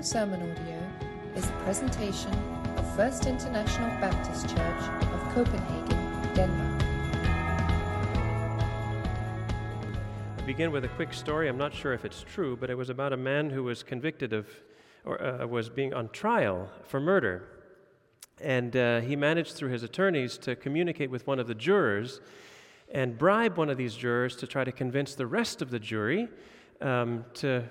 following sermon audio is a presentation of First International Baptist Church of Copenhagen, Denmark. I begin with a quick story. I'm not sure if it's true, but it was about a man who was convicted of, or uh, was being on trial for murder. And uh, he managed through his attorneys to communicate with one of the jurors and bribe one of these jurors to try to convince the rest of the jury um, to,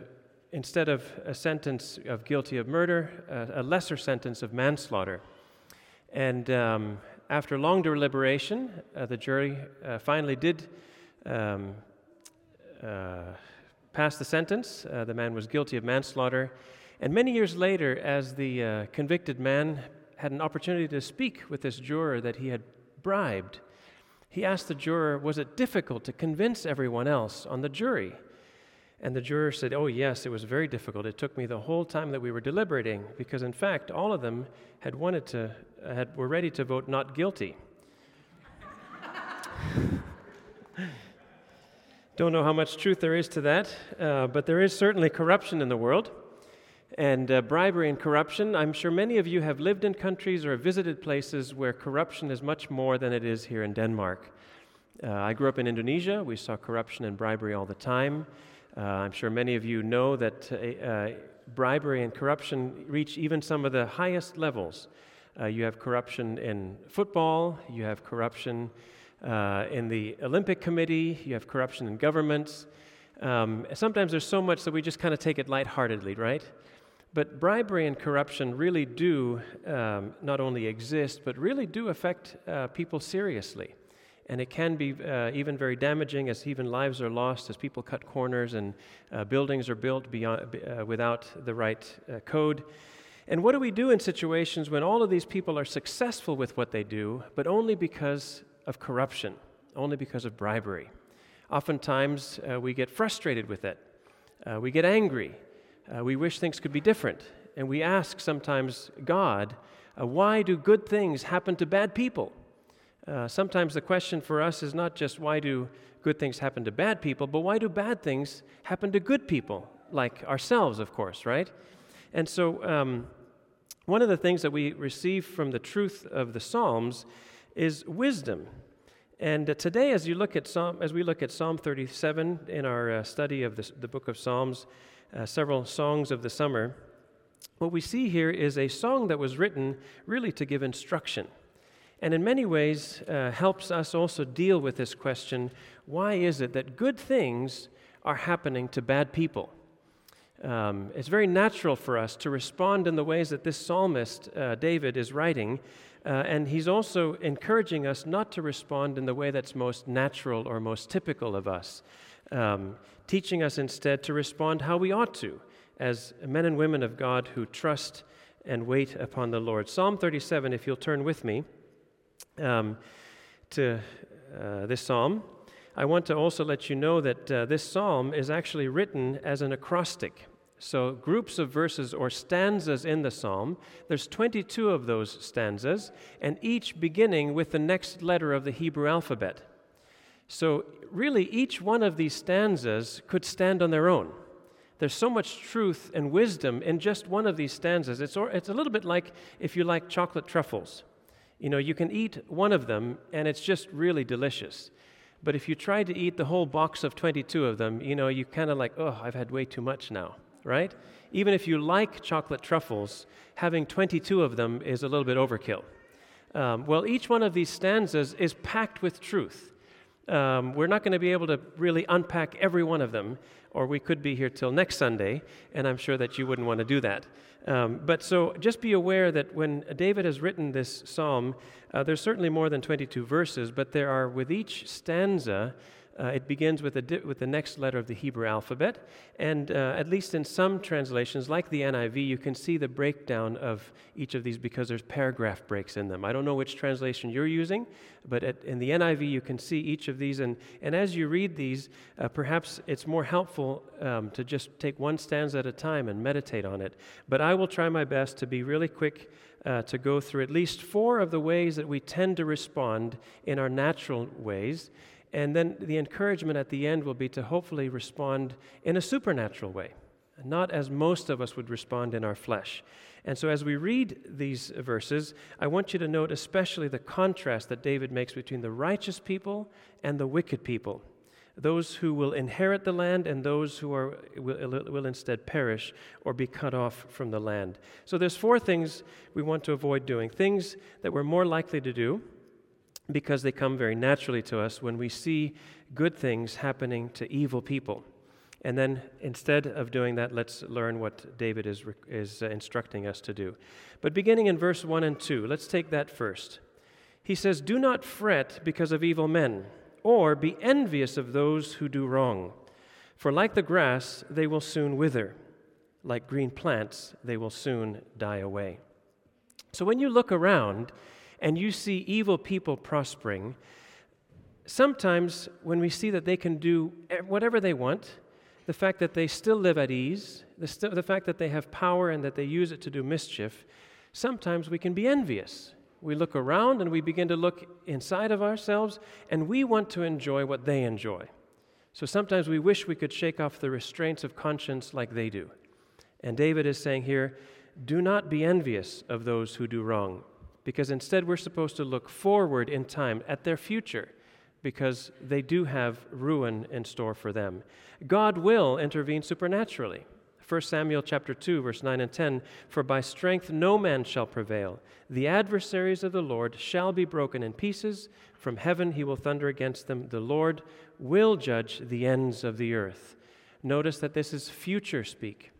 instead of a sentence of guilty of murder, uh, a lesser sentence of manslaughter. And um, after long deliberation, uh, the jury uh, finally did um, uh, pass the sentence. Uh, the man was guilty of manslaughter. And many years later, as the uh, convicted man had an opportunity to speak with this juror that he had bribed, he asked the juror, Was it difficult to convince everyone else on the jury? And the juror said, Oh, yes, it was very difficult. It took me the whole time that we were deliberating, because in fact, all of them had wanted to, had, were ready to vote not guilty. Don't know how much truth there is to that, uh, but there is certainly corruption in the world. And uh, bribery and corruption, I'm sure many of you have lived in countries or visited places where corruption is much more than it is here in Denmark. Uh, I grew up in Indonesia. We saw corruption and bribery all the time. Uh, I'm sure many of you know that uh, uh, bribery and corruption reach even some of the highest levels. Uh, you have corruption in football, you have corruption in the Olympic Committee, you have corruption in governments. Um, sometimes there's so much that we just kind of take it lightheartedly, right? But bribery and corruption really do um, not only exist, but really do affect uh, people seriously. And it can be uh, even very damaging as even lives are lost, as people cut corners and uh, buildings are built beyond, uh, without the right uh, code. And what do we do in situations when all of these people are successful with what they do, but only because of corruption, only because of bribery? Oftentimes, uh, we get frustrated with it, we get angry, uh, we wish things could be different. And we ask sometimes God, uh, why do good things happen to bad people? Uh, sometimes the question for us is not just why do good things happen to bad people, but why do bad things happen to good people, like ourselves, of course, right? And so, um, one of the things that we receive from the truth of the Psalms is wisdom. And uh, today, as you look at Psalm, as we look at Psalm 37 in our uh, study of the book of Psalms, uh, several songs of the summer, what we see here is a song that was written really to give instruction. And in many ways, uh, helps us also deal with this question why is it that good things are happening to bad people? Um, it's very natural for us to respond in the ways that this psalmist, uh, David, is writing. Uh, and he's also encouraging us not to respond in the way that's most natural or most typical of us um, teaching us instead to respond how we ought to as men and women of God who trust and wait upon the Lord. Psalm 37, if you'll turn with me um, to uh, this psalm. I want to also let you know that uh, this psalm is actually written as an acrostic. So, groups of verses or stanzas in the psalm, there's 22 of those stanzas, and each beginning with the next letter of the Hebrew alphabet. So, really, each one of these stanzas could stand on their own. There's so much truth and wisdom in just one of these stanzas. It's, or, it's a little bit like if you like chocolate truffles. You know, you can eat one of them and it's just really delicious. But if you try to eat the whole box of 22 of them, you know, you kind of like, oh, I've had way too much now, right? Even if you like chocolate truffles, having 22 of them is a little bit overkill. Um, well, each one of these stanzas is packed with truth. Um, we're not going to be able to really unpack every one of them, or we could be here till next Sunday, and I'm sure that you wouldn't want to do that. Um, but so just be aware that when David has written this psalm, uh, there's certainly more than 22 verses, but there are with each stanza uh, it begins with, di- with the next letter of the Hebrew alphabet. And uh, at least in some translations, like the NIV, you can see the breakdown of each of these because there's paragraph breaks in them. I don't know which translation you're using, but at, in the NIV, you can see each of these. And, and as you read these, uh, perhaps it's more helpful um, to just take one stanza at a time and meditate on it. But I will try my best to be really quick. Uh, to go through at least four of the ways that we tend to respond in our natural ways, and then the encouragement at the end will be to hopefully respond in a supernatural way. not as most of us would respond in our flesh. And so, as we read these verses, I want you to note especially the contrast that David makes between the righteous people and the wicked people those who will inherit the land and those who are, will, will instead perish or be cut off from the land. So there's four things we want to avoid doing. Things that we're more likely to do because they come very naturally to us when we see good things happening to evil people. And then instead of doing that, let's learn what David is, is uh, instructing us to do. But beginning in verse 1 and 2, let's take that first. He says, Do not fret because of evil men, or be envious of those who do wrong. For like the grass, they will soon wither. Like green plants, they will soon die away. So when you look around and you see evil people prospering, sometimes when we see that they can do whatever they want, the fact that they still live at ease, the, st- the fact that they have power and that they use it to do mischief, sometimes we can be envious. We look around and we begin to look inside of ourselves, and we want to enjoy what they enjoy. So sometimes we wish we could shake off the restraints of conscience like they do. And David is saying here, do not be envious of those who do wrong, because instead we're supposed to look forward in time at their future because they do have ruin in store for them. God will intervene supernaturally. 1 Samuel chapter 2 verse 9 and 10 for by strength no man shall prevail. The adversaries of the Lord shall be broken in pieces. From heaven he will thunder against them. The Lord will judge the ends of the earth. Notice that this is future speak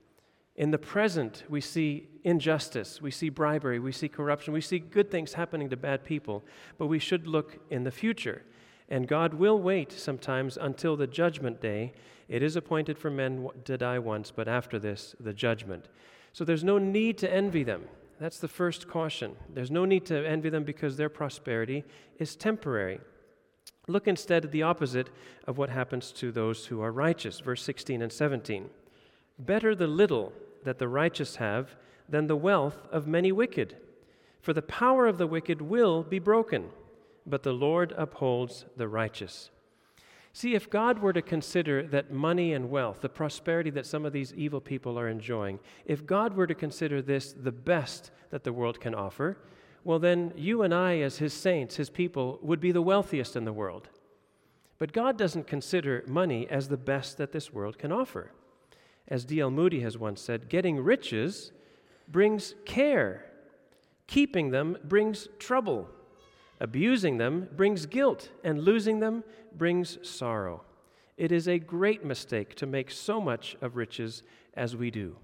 in the present we see injustice we see bribery we see corruption we see good things happening to bad people but we should look in the future and God will wait sometimes until the judgment day. It is appointed for men to die once, but after this, the judgment. So there's no need to envy them. That's the first caution. There's no need to envy them because their prosperity is temporary. Look instead at the opposite of what happens to those who are righteous. Verse 16 and 17. Better the little that the righteous have than the wealth of many wicked. For the power of the wicked will be broken but the Lord upholds the righteous. See, if God were to consider that money and wealth, the prosperity that some of these evil people are enjoying, if God were to consider this the best that the world can offer, well, then you and I, as His saints, His people, would be the wealthiest in the world. But God doesn't consider money as the best that this world can offer. As D.L. Moody has once said, getting riches brings care, keeping them brings trouble. Abusing them brings guilt, and losing them brings sorrow. It is a great mistake to make so much of riches as we do.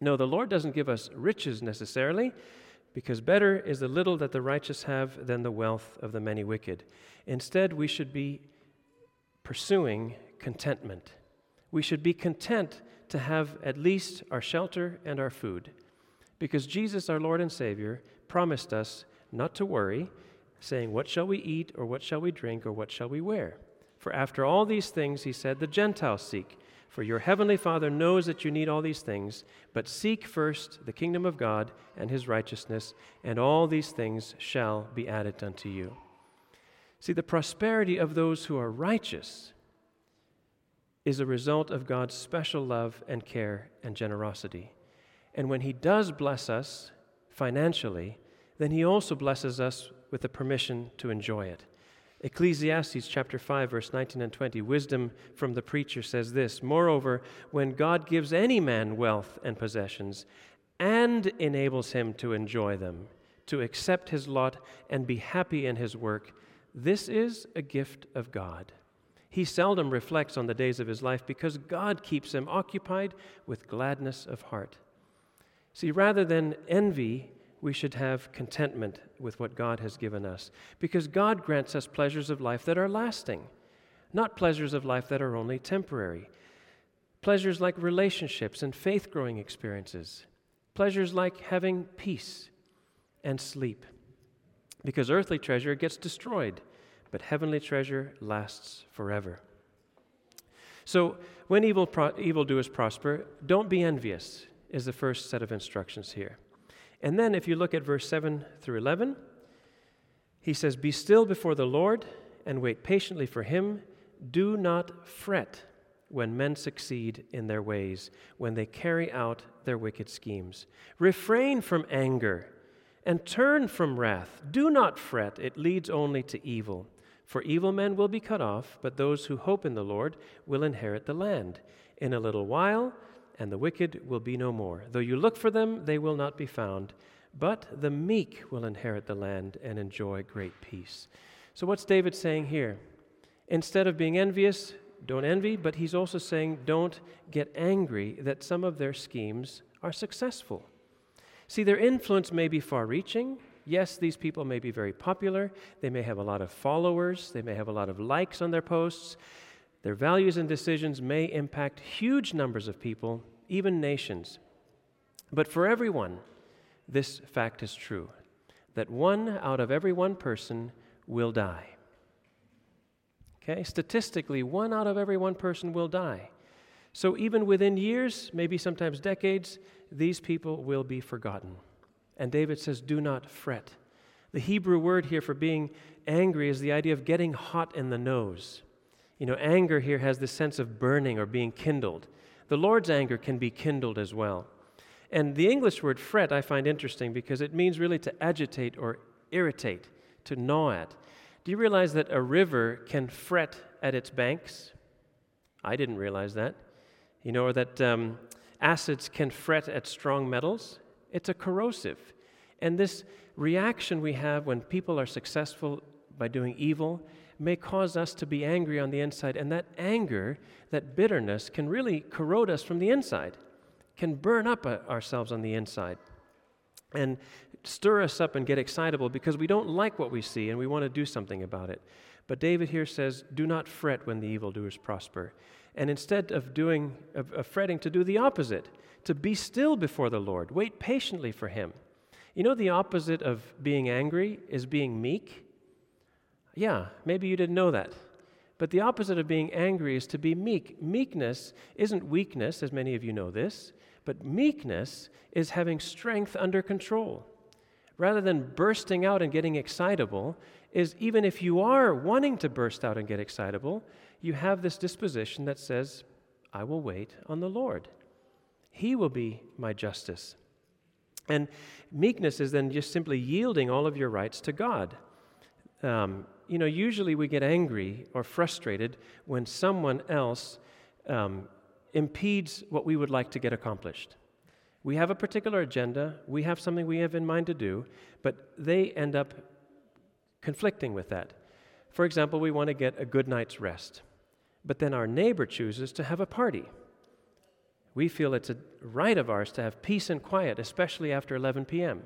No, the Lord doesn't give us riches necessarily, because better is the little that the righteous have than the wealth of the many wicked. Instead, we should be pursuing contentment. We should be content to have at least our shelter and our food, because Jesus, our Lord and Savior, promised us not to worry, saying, What shall we eat, or what shall we drink, or what shall we wear? For after all these things, he said, the Gentiles seek. For your heavenly Father knows that you need all these things, but seek first the kingdom of God and his righteousness, and all these things shall be added unto you. See, the prosperity of those who are righteous is a result of God's special love and care and generosity. And when he does bless us financially, then he also blesses us with the permission to enjoy it. Ecclesiastes chapter 5 verse 19 and 20 wisdom from the preacher says this moreover when God gives any man wealth and possessions and enables him to enjoy them to accept his lot and be happy in his work this is a gift of God he seldom reflects on the days of his life because God keeps him occupied with gladness of heart see rather than envy we should have contentment with what God has given us because God grants us pleasures of life that are lasting, not pleasures of life that are only temporary. Pleasures like relationships and faith growing experiences, pleasures like having peace and sleep. Because earthly treasure gets destroyed, but heavenly treasure lasts forever. So, when evil pro- evildoers prosper, don't be envious, is the first set of instructions here. And then, if you look at verse 7 through 11, he says, Be still before the Lord and wait patiently for him. Do not fret when men succeed in their ways, when they carry out their wicked schemes. Refrain from anger and turn from wrath. Do not fret, it leads only to evil. For evil men will be cut off, but those who hope in the Lord will inherit the land. In a little while, and the wicked will be no more. Though you look for them, they will not be found. But the meek will inherit the land and enjoy great peace. So, what's David saying here? Instead of being envious, don't envy, but he's also saying don't get angry that some of their schemes are successful. See, their influence may be far reaching. Yes, these people may be very popular. They may have a lot of followers. They may have a lot of likes on their posts. Their values and decisions may impact huge numbers of people, even nations. But for everyone, this fact is true that one out of every one person will die. Okay, statistically, one out of every one person will die. So even within years, maybe sometimes decades, these people will be forgotten. And David says, Do not fret. The Hebrew word here for being angry is the idea of getting hot in the nose. You know, anger here has the sense of burning or being kindled. The Lord's anger can be kindled as well. And the English word fret I find interesting because it means really to agitate or irritate, to gnaw at. Do you realize that a river can fret at its banks? I didn't realize that. You know, or that um, acids can fret at strong metals? It's a corrosive. And this reaction we have when people are successful by doing evil may cause us to be angry on the inside. And that anger, that bitterness, can really corrode us from the inside, can burn up uh, ourselves on the inside, and stir us up and get excitable because we don't like what we see and we want to do something about it. But David here says, Do not fret when the evildoers prosper. And instead of doing of, of fretting, to do the opposite, to be still before the Lord, wait patiently for him. You know, the opposite of being angry is being meek. Yeah, maybe you didn't know that. But the opposite of being angry is to be meek. Meekness isn't weakness, as many of you know this, but meekness is having strength under control. Rather than bursting out and getting excitable, is even if you are wanting to burst out and get excitable, you have this disposition that says, I will wait on the Lord. He will be my justice. And meekness is then just simply yielding all of your rights to God. Um, you know, usually we get angry or frustrated when someone else um, impedes what we would like to get accomplished. We have a particular agenda, we have something we have in mind to do, but they end up conflicting with that. For example, we want to get a good night's rest, but then our neighbor chooses to have a party. We feel it's a right of ours to have peace and quiet, especially after 11 p.m.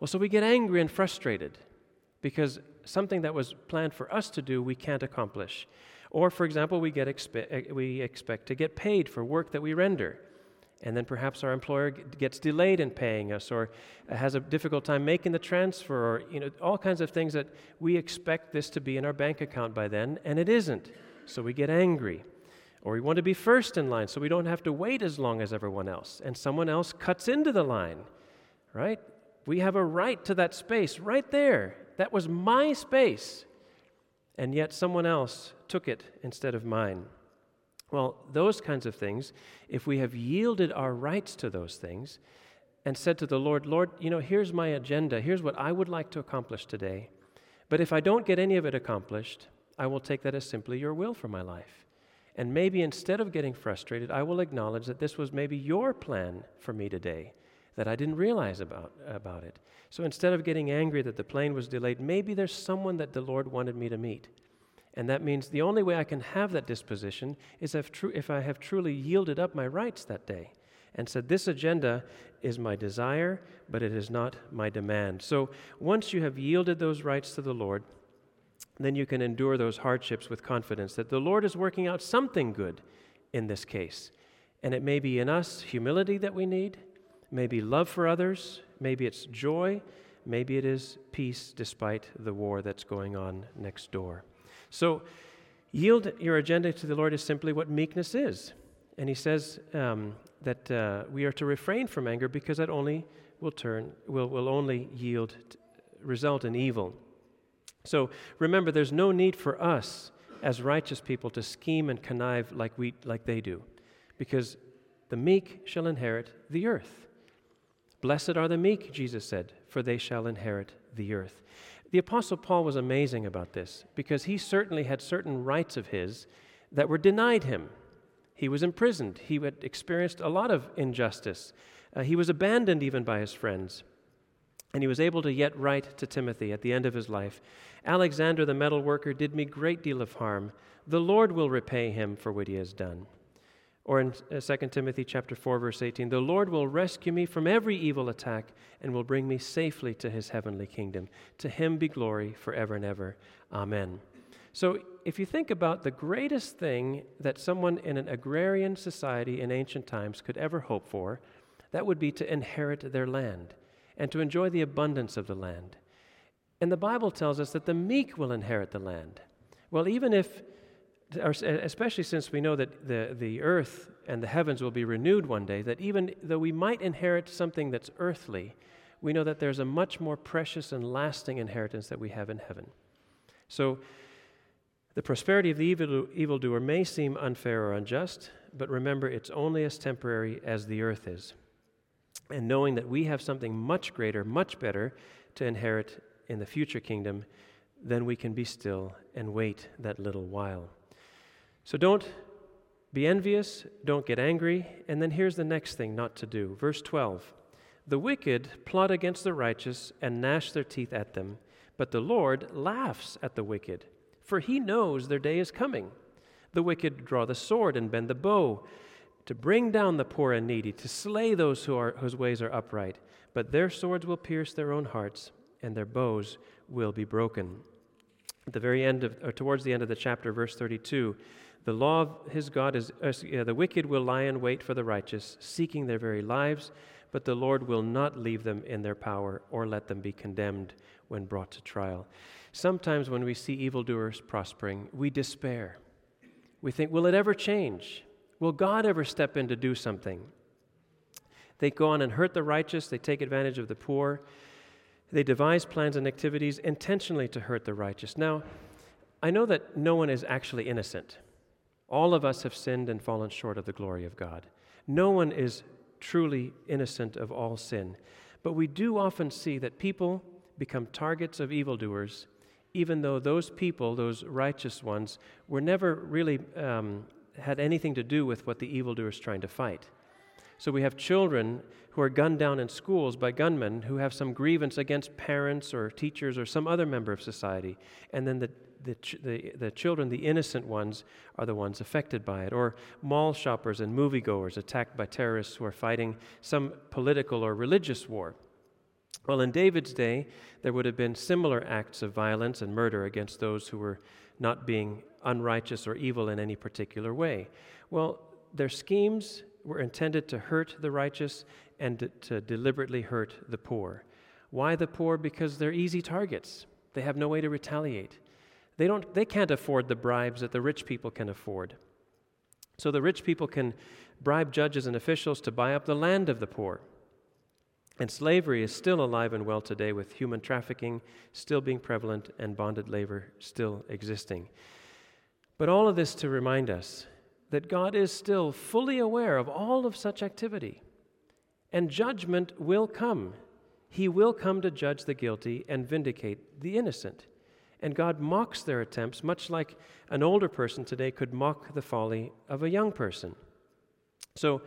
Well, so we get angry and frustrated because something that was planned for us to do, we can't accomplish. Or, for example, we, get expe- eh, we expect to get paid for work that we render. And then perhaps our employer gets delayed in paying us or has a difficult time making the transfer or you know, all kinds of things that we expect this to be in our bank account by then, and it isn't. So we get angry. Or we want to be first in line so we don't have to wait as long as everyone else. And someone else cuts into the line, right? We have a right to that space right there. That was my space. And yet someone else took it instead of mine. Well, those kinds of things, if we have yielded our rights to those things and said to the Lord, Lord, you know, here's my agenda, here's what I would like to accomplish today. But if I don't get any of it accomplished, I will take that as simply your will for my life. And maybe instead of getting frustrated, I will acknowledge that this was maybe your plan for me today that I didn't realize about, about it. So instead of getting angry that the plane was delayed, maybe there's someone that the Lord wanted me to meet. And that means the only way I can have that disposition is if, tru- if I have truly yielded up my rights that day and said, This agenda is my desire, but it is not my demand. So once you have yielded those rights to the Lord, then you can endure those hardships with confidence that the Lord is working out something good in this case. And it may be in us humility that we need, maybe love for others, maybe it's joy, maybe it is peace despite the war that's going on next door. So, yield your agenda to the Lord is simply what meekness is. And he says um, that uh, we are to refrain from anger because that only will turn, will, will only yield, result in evil. So remember, there's no need for us as righteous people to scheme and connive like, we, like they do, because the meek shall inherit the earth. Blessed are the meek, Jesus said, for they shall inherit the earth. The Apostle Paul was amazing about this because he certainly had certain rights of his that were denied him. He was imprisoned, he had experienced a lot of injustice, uh, he was abandoned even by his friends. And he was able to yet write to Timothy at the end of his life Alexander the metal worker did me great deal of harm. The Lord will repay him for what he has done. Or in uh, 2 Timothy chapter 4 verse 18, the Lord will rescue me from every evil attack and will bring me safely to his heavenly kingdom. To him be glory forever and ever. Amen. So if you think about the greatest thing that someone in an agrarian society in ancient times could ever hope for, that would be to inherit their land and to enjoy the abundance of the land. And the Bible tells us that the meek will inherit the land. Well, even if, especially since we know that the, the earth and the heavens will be renewed one day, that even though we might inherit something that's earthly, we know that there's a much more precious and lasting inheritance that we have in heaven. So, the prosperity of the evil, evildoer may seem unfair or unjust, but remember, it's only as temporary as the earth is and knowing that we have something much greater, much better to inherit in the future kingdom, then we can be still and wait that little while. So don't be envious, don't get angry, and then here's the next thing not to do. Verse 12 The wicked plot against the righteous and gnash their teeth at them, but the Lord laughs at the wicked, for he knows their day is coming. The wicked draw the sword and bend the bow to bring down the poor and needy, to slay those who are, whose ways are upright. But their swords will pierce their own hearts, and their bows will be broken. At the very end of, or towards the end of the chapter, verse 32, the law of his God is, uh, the wicked will lie in wait for the righteous, seeking their very lives, but the Lord will not leave them in their power or let them be condemned when brought to trial. Sometimes when we see evildoers prospering, we despair. We think, will it ever change? Will God ever step in to do something? They go on and hurt the righteous, they take advantage of the poor, they devise plans and activities intentionally to hurt the righteous. Now, I know that no one is actually innocent. All of us have sinned and fallen short of the glory of God. No one is truly innocent of all sin. But we do often see that people become targets of evildoers, even though those people, those righteous ones, were never really um, had anything to do with what the evildoer is trying to fight. So we have children who are gunned down in schools by gunmen who have some grievance against parents or teachers or some other member of society. And then the, the, the, the, children, the innocent ones, are the ones affected by it. Or mall shoppers and moviegoers attacked by terrorists who are fighting some political or religious war. Well, in David's day, there would have been similar acts of violence and murder against those who were not being unrighteous or evil in any particular way. Well, their schemes were intended to hurt the righteous and to, deliberately hurt the poor. Why the poor? Because they're easy targets. They have no way to retaliate. They, don't, they can't afford the bribes that the rich people can afford. So the rich people can bribe judges and officials to buy up the land of the poor. And slavery is still alive and well today, with human trafficking still being prevalent and bonded labor still existing. But all of this to remind us that God is still fully aware of all of such activity, and judgment will come. He will come to judge the guilty and vindicate the innocent. And God mocks their attempts, much like an older person today could mock the folly of a young person. So,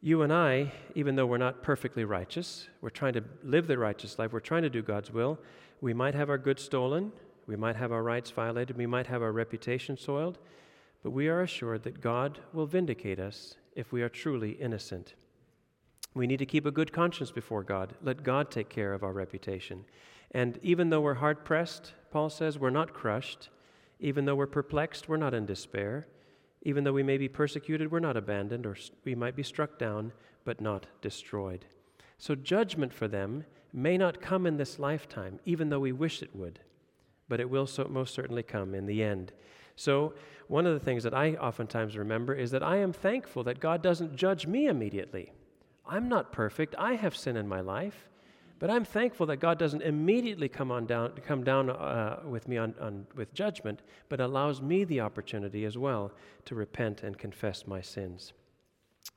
you and I, even though we're not perfectly righteous, we're trying to live the righteous life, we're trying to do God's will, we might have our goods stolen, we might have our rights violated, we might have our reputation soiled, but we are assured that God will vindicate us if we are truly innocent. We need to keep a good conscience before God. Let God take care of our reputation. And even though we're hard pressed, Paul says, we're not crushed. Even though we're perplexed, we're not in despair. Even though we may be persecuted, we're not abandoned, or we might be struck down, but not destroyed. So judgment for them may not come in this lifetime, even though we wish it would, but it will so, most certainly come in the end. So, one of the things that I oftentimes remember is that I am thankful that God doesn't judge me immediately. I'm not perfect, I have sin in my life, But I'm thankful that God doesn't immediately come, on down, come down uh, with me on, on, with judgment, but allows me the opportunity as well to repent and confess my sins.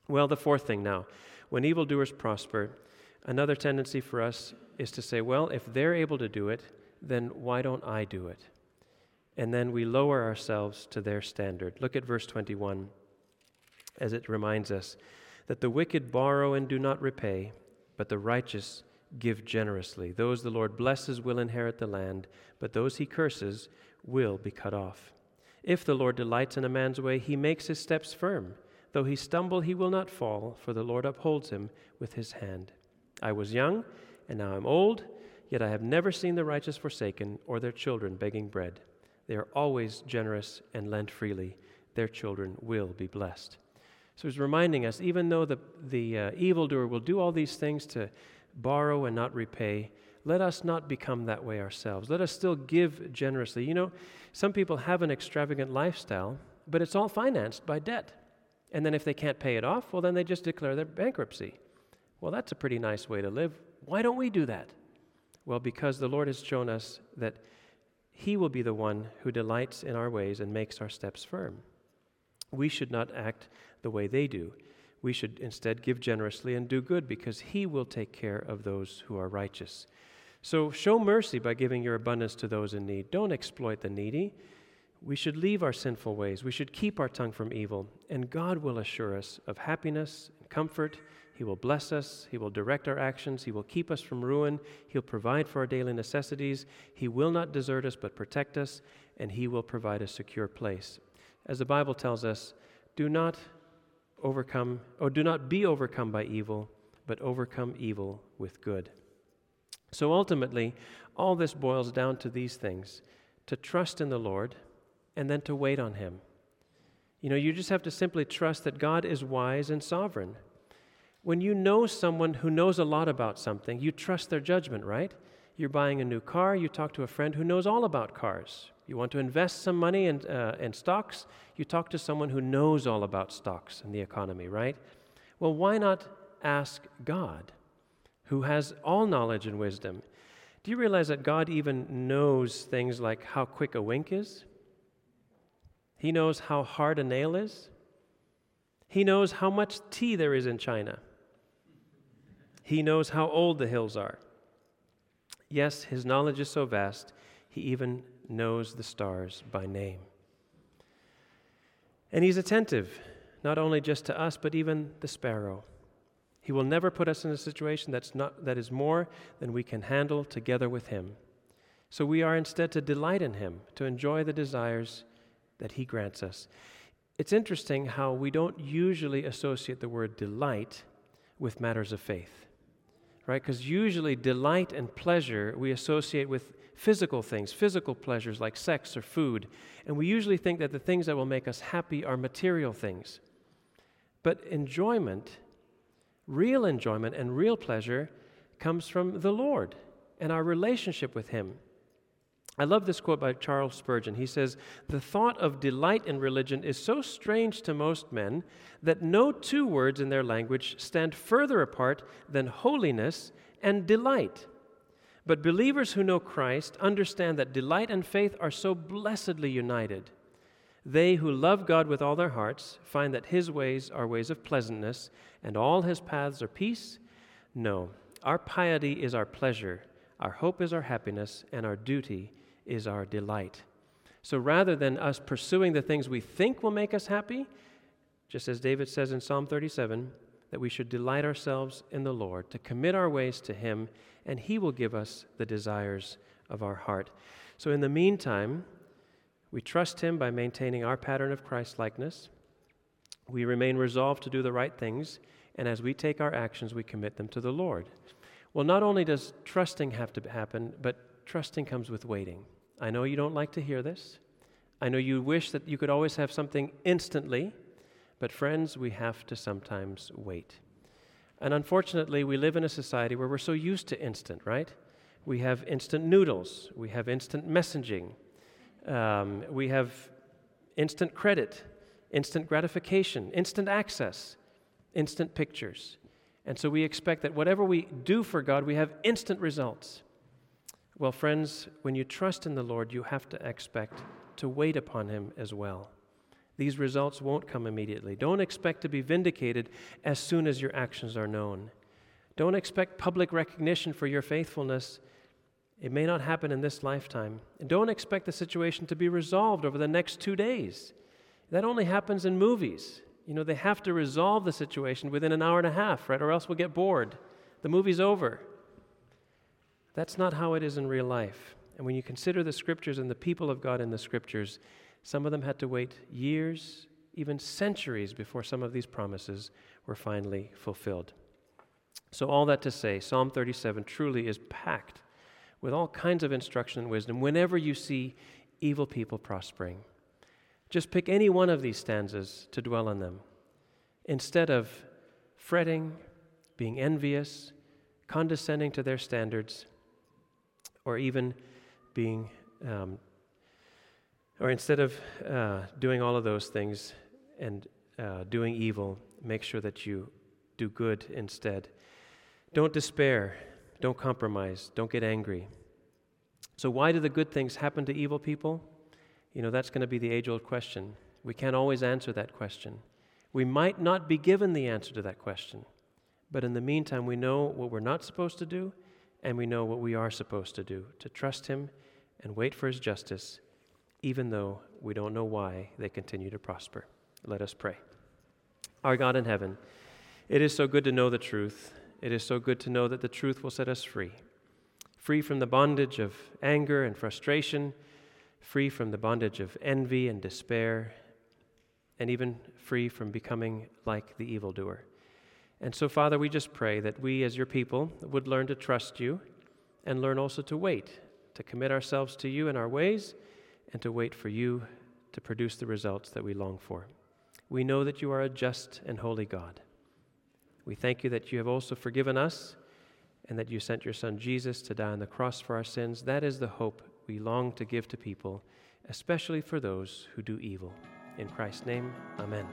Well, the fourth thing now when evildoers prosper, another tendency for us is to say, well, if they're able to do it, then why don't I do it? And then we lower ourselves to their standard. Look at verse 21 as it reminds us that the wicked borrow and do not repay, but the righteous give generously. Those the Lord blesses will inherit the land, but those he curses will be cut off. If the Lord delights in a man's way, he makes his steps firm. Though he stumble, he will not fall, for the Lord upholds him with his hand. I was young, and now I'm old, yet I have never seen the righteous forsaken or their children begging bread. They are always generous and lend freely. Their children will be blessed. So he's reminding us even though the, the uh, evildoer will do all these things to borrow and not repay, let us not become that way ourselves. Let us still give generously. You know, some people have an extravagant lifestyle, but it's all financed by debt. And then if they can't pay it off, well, then they just declare their bankruptcy. Well, that's a pretty nice way to live. Why don't we do that? Well, because the Lord has shown us that He will be the one who delights in our ways and makes our steps firm. We should not act the way they do. We should instead give generously and do good because He will take care of those who are righteous. So show mercy by giving your abundance to those in need. Don't exploit the needy. We should leave our sinful ways. We should keep our tongue from evil, and God will assure us of happiness and comfort. He will bless us. He will direct our actions. He will keep us from ruin. He'll provide for our daily necessities. He will not desert us, but protect us, and He will provide a secure place. As the Bible tells us, do not overcome, or do not be overcome by evil, but overcome evil with good. So ultimately, all this boils down to these things to trust in the Lord and then to wait on Him. You know, you just have to simply trust that God is wise and sovereign. When you know someone who knows a lot about something, you trust their judgment, right? You're buying a new car, you talk to a friend who knows all about cars. You want to invest some money in, uh, in stocks, you talk to someone who knows all about stocks and the economy, right? Well, why not ask God, who has all knowledge and wisdom? Do you realize that God even knows things like how quick a wink is? He knows how hard a nail is. He knows how much tea there is in China. He knows how old the hills are. Yes, his knowledge is so vast, he even knows the stars by name. And he's attentive, not only just to us, but even the sparrow. He will never put us in a situation that's not, that is more than we can handle together with him. So we are instead to delight in him, to enjoy the desires that He grants us. It's interesting how we don't usually associate the word delight with matters of faith, right? Because usually delight and pleasure we associate with physical things, physical pleasures like sex or food. And we usually think that the things that will make us happy are material things. But enjoyment, real enjoyment and real pleasure, comes from the Lord and our relationship with Him. I love this quote by Charles Spurgeon. He says, The thought of delight in religion is so strange to most men that no two words in their language stand further apart than holiness and delight. But believers who know Christ understand that delight and faith are so blessedly united. They who love God with all their hearts find that His ways are ways of pleasantness, and all His paths are peace. No, our piety is our pleasure, our hope is our happiness, and our duty is our delight. So rather than us pursuing the things we think will make us happy, just as David says in Psalm 37, that we should delight ourselves in the Lord, to commit our ways to Him, and He will give us the desires of our heart. So in the meantime, we trust Him by maintaining our pattern of Christ likeness. We remain resolved to do the right things, and as we take our actions, we commit them to the Lord. Well, not only does trusting have to happen, but trusting comes with waiting. I know you don't like to hear this. I know you wish that you could always have something instantly, but friends, we have to sometimes wait. And unfortunately, we live in a society where we're so used to instant, right? We have instant noodles, we have instant messaging, um, we have instant credit, instant gratification, instant access, instant pictures. And so we expect that whatever we do for God, we have instant results. Well, friends, when you trust in the Lord, you have to expect to wait upon Him as well. These results won't come immediately. Don't expect to be vindicated as soon as your actions are known. Don't expect public recognition for your faithfulness. It may not happen in this lifetime. And don't expect the situation to be resolved over the next two days. That only happens in movies. You know, they have to resolve the situation within an hour and a half, right? Or else we'll get bored. The movie's over. That's not how it is in real life. And when you consider the scriptures and the people of God in the scriptures, some of them had to wait years, even centuries, before some of these promises were finally fulfilled. So, all that to say, Psalm 37 truly is packed with all kinds of instruction and wisdom whenever you see evil people prospering. Just pick any one of these stanzas to dwell on them. Instead of fretting, being envious, condescending to their standards, or even being, um, or instead of uh, doing all of those things and uh, doing evil, make sure that you do good instead. Don't despair. Don't compromise. Don't get angry. So, why do the good things happen to evil people? You know, that's going to be the age old question. We can't always answer that question. We might not be given the answer to that question, but in the meantime, we know what we're not supposed to do, and we know what we are supposed to do to trust Him and wait for His justice, even though we don't know why they continue to prosper. Let us pray. Our God in heaven, it is so good to know the truth. It is so good to know that the truth will set us free free from the bondage of anger and frustration free from the bondage of envy and despair, and even free from becoming like the evildoer. And so, Father, we just pray that we as your people would learn to trust you and learn also to wait, to commit ourselves to you in our ways, and to wait for you to produce the results that we long for. We know that you are a just and holy God. We thank you that you have also forgiven us and that you sent your Son Jesus to die on the cross for our sins. That is the hope we long to give to people, especially for those who do evil. In Christ's name, Amen.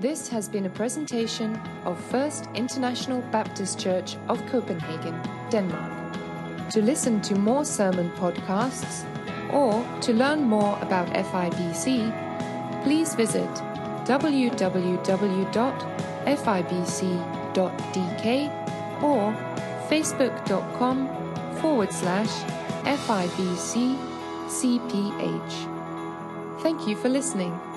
This has been a presentation of First International Baptist Church of Copenhagen, Denmark. To listen to more sermon podcasts or to learn more about FIBC, please visit www.fibc.dk or facebook.com forward slash FIBC CPH. Thank you for listening.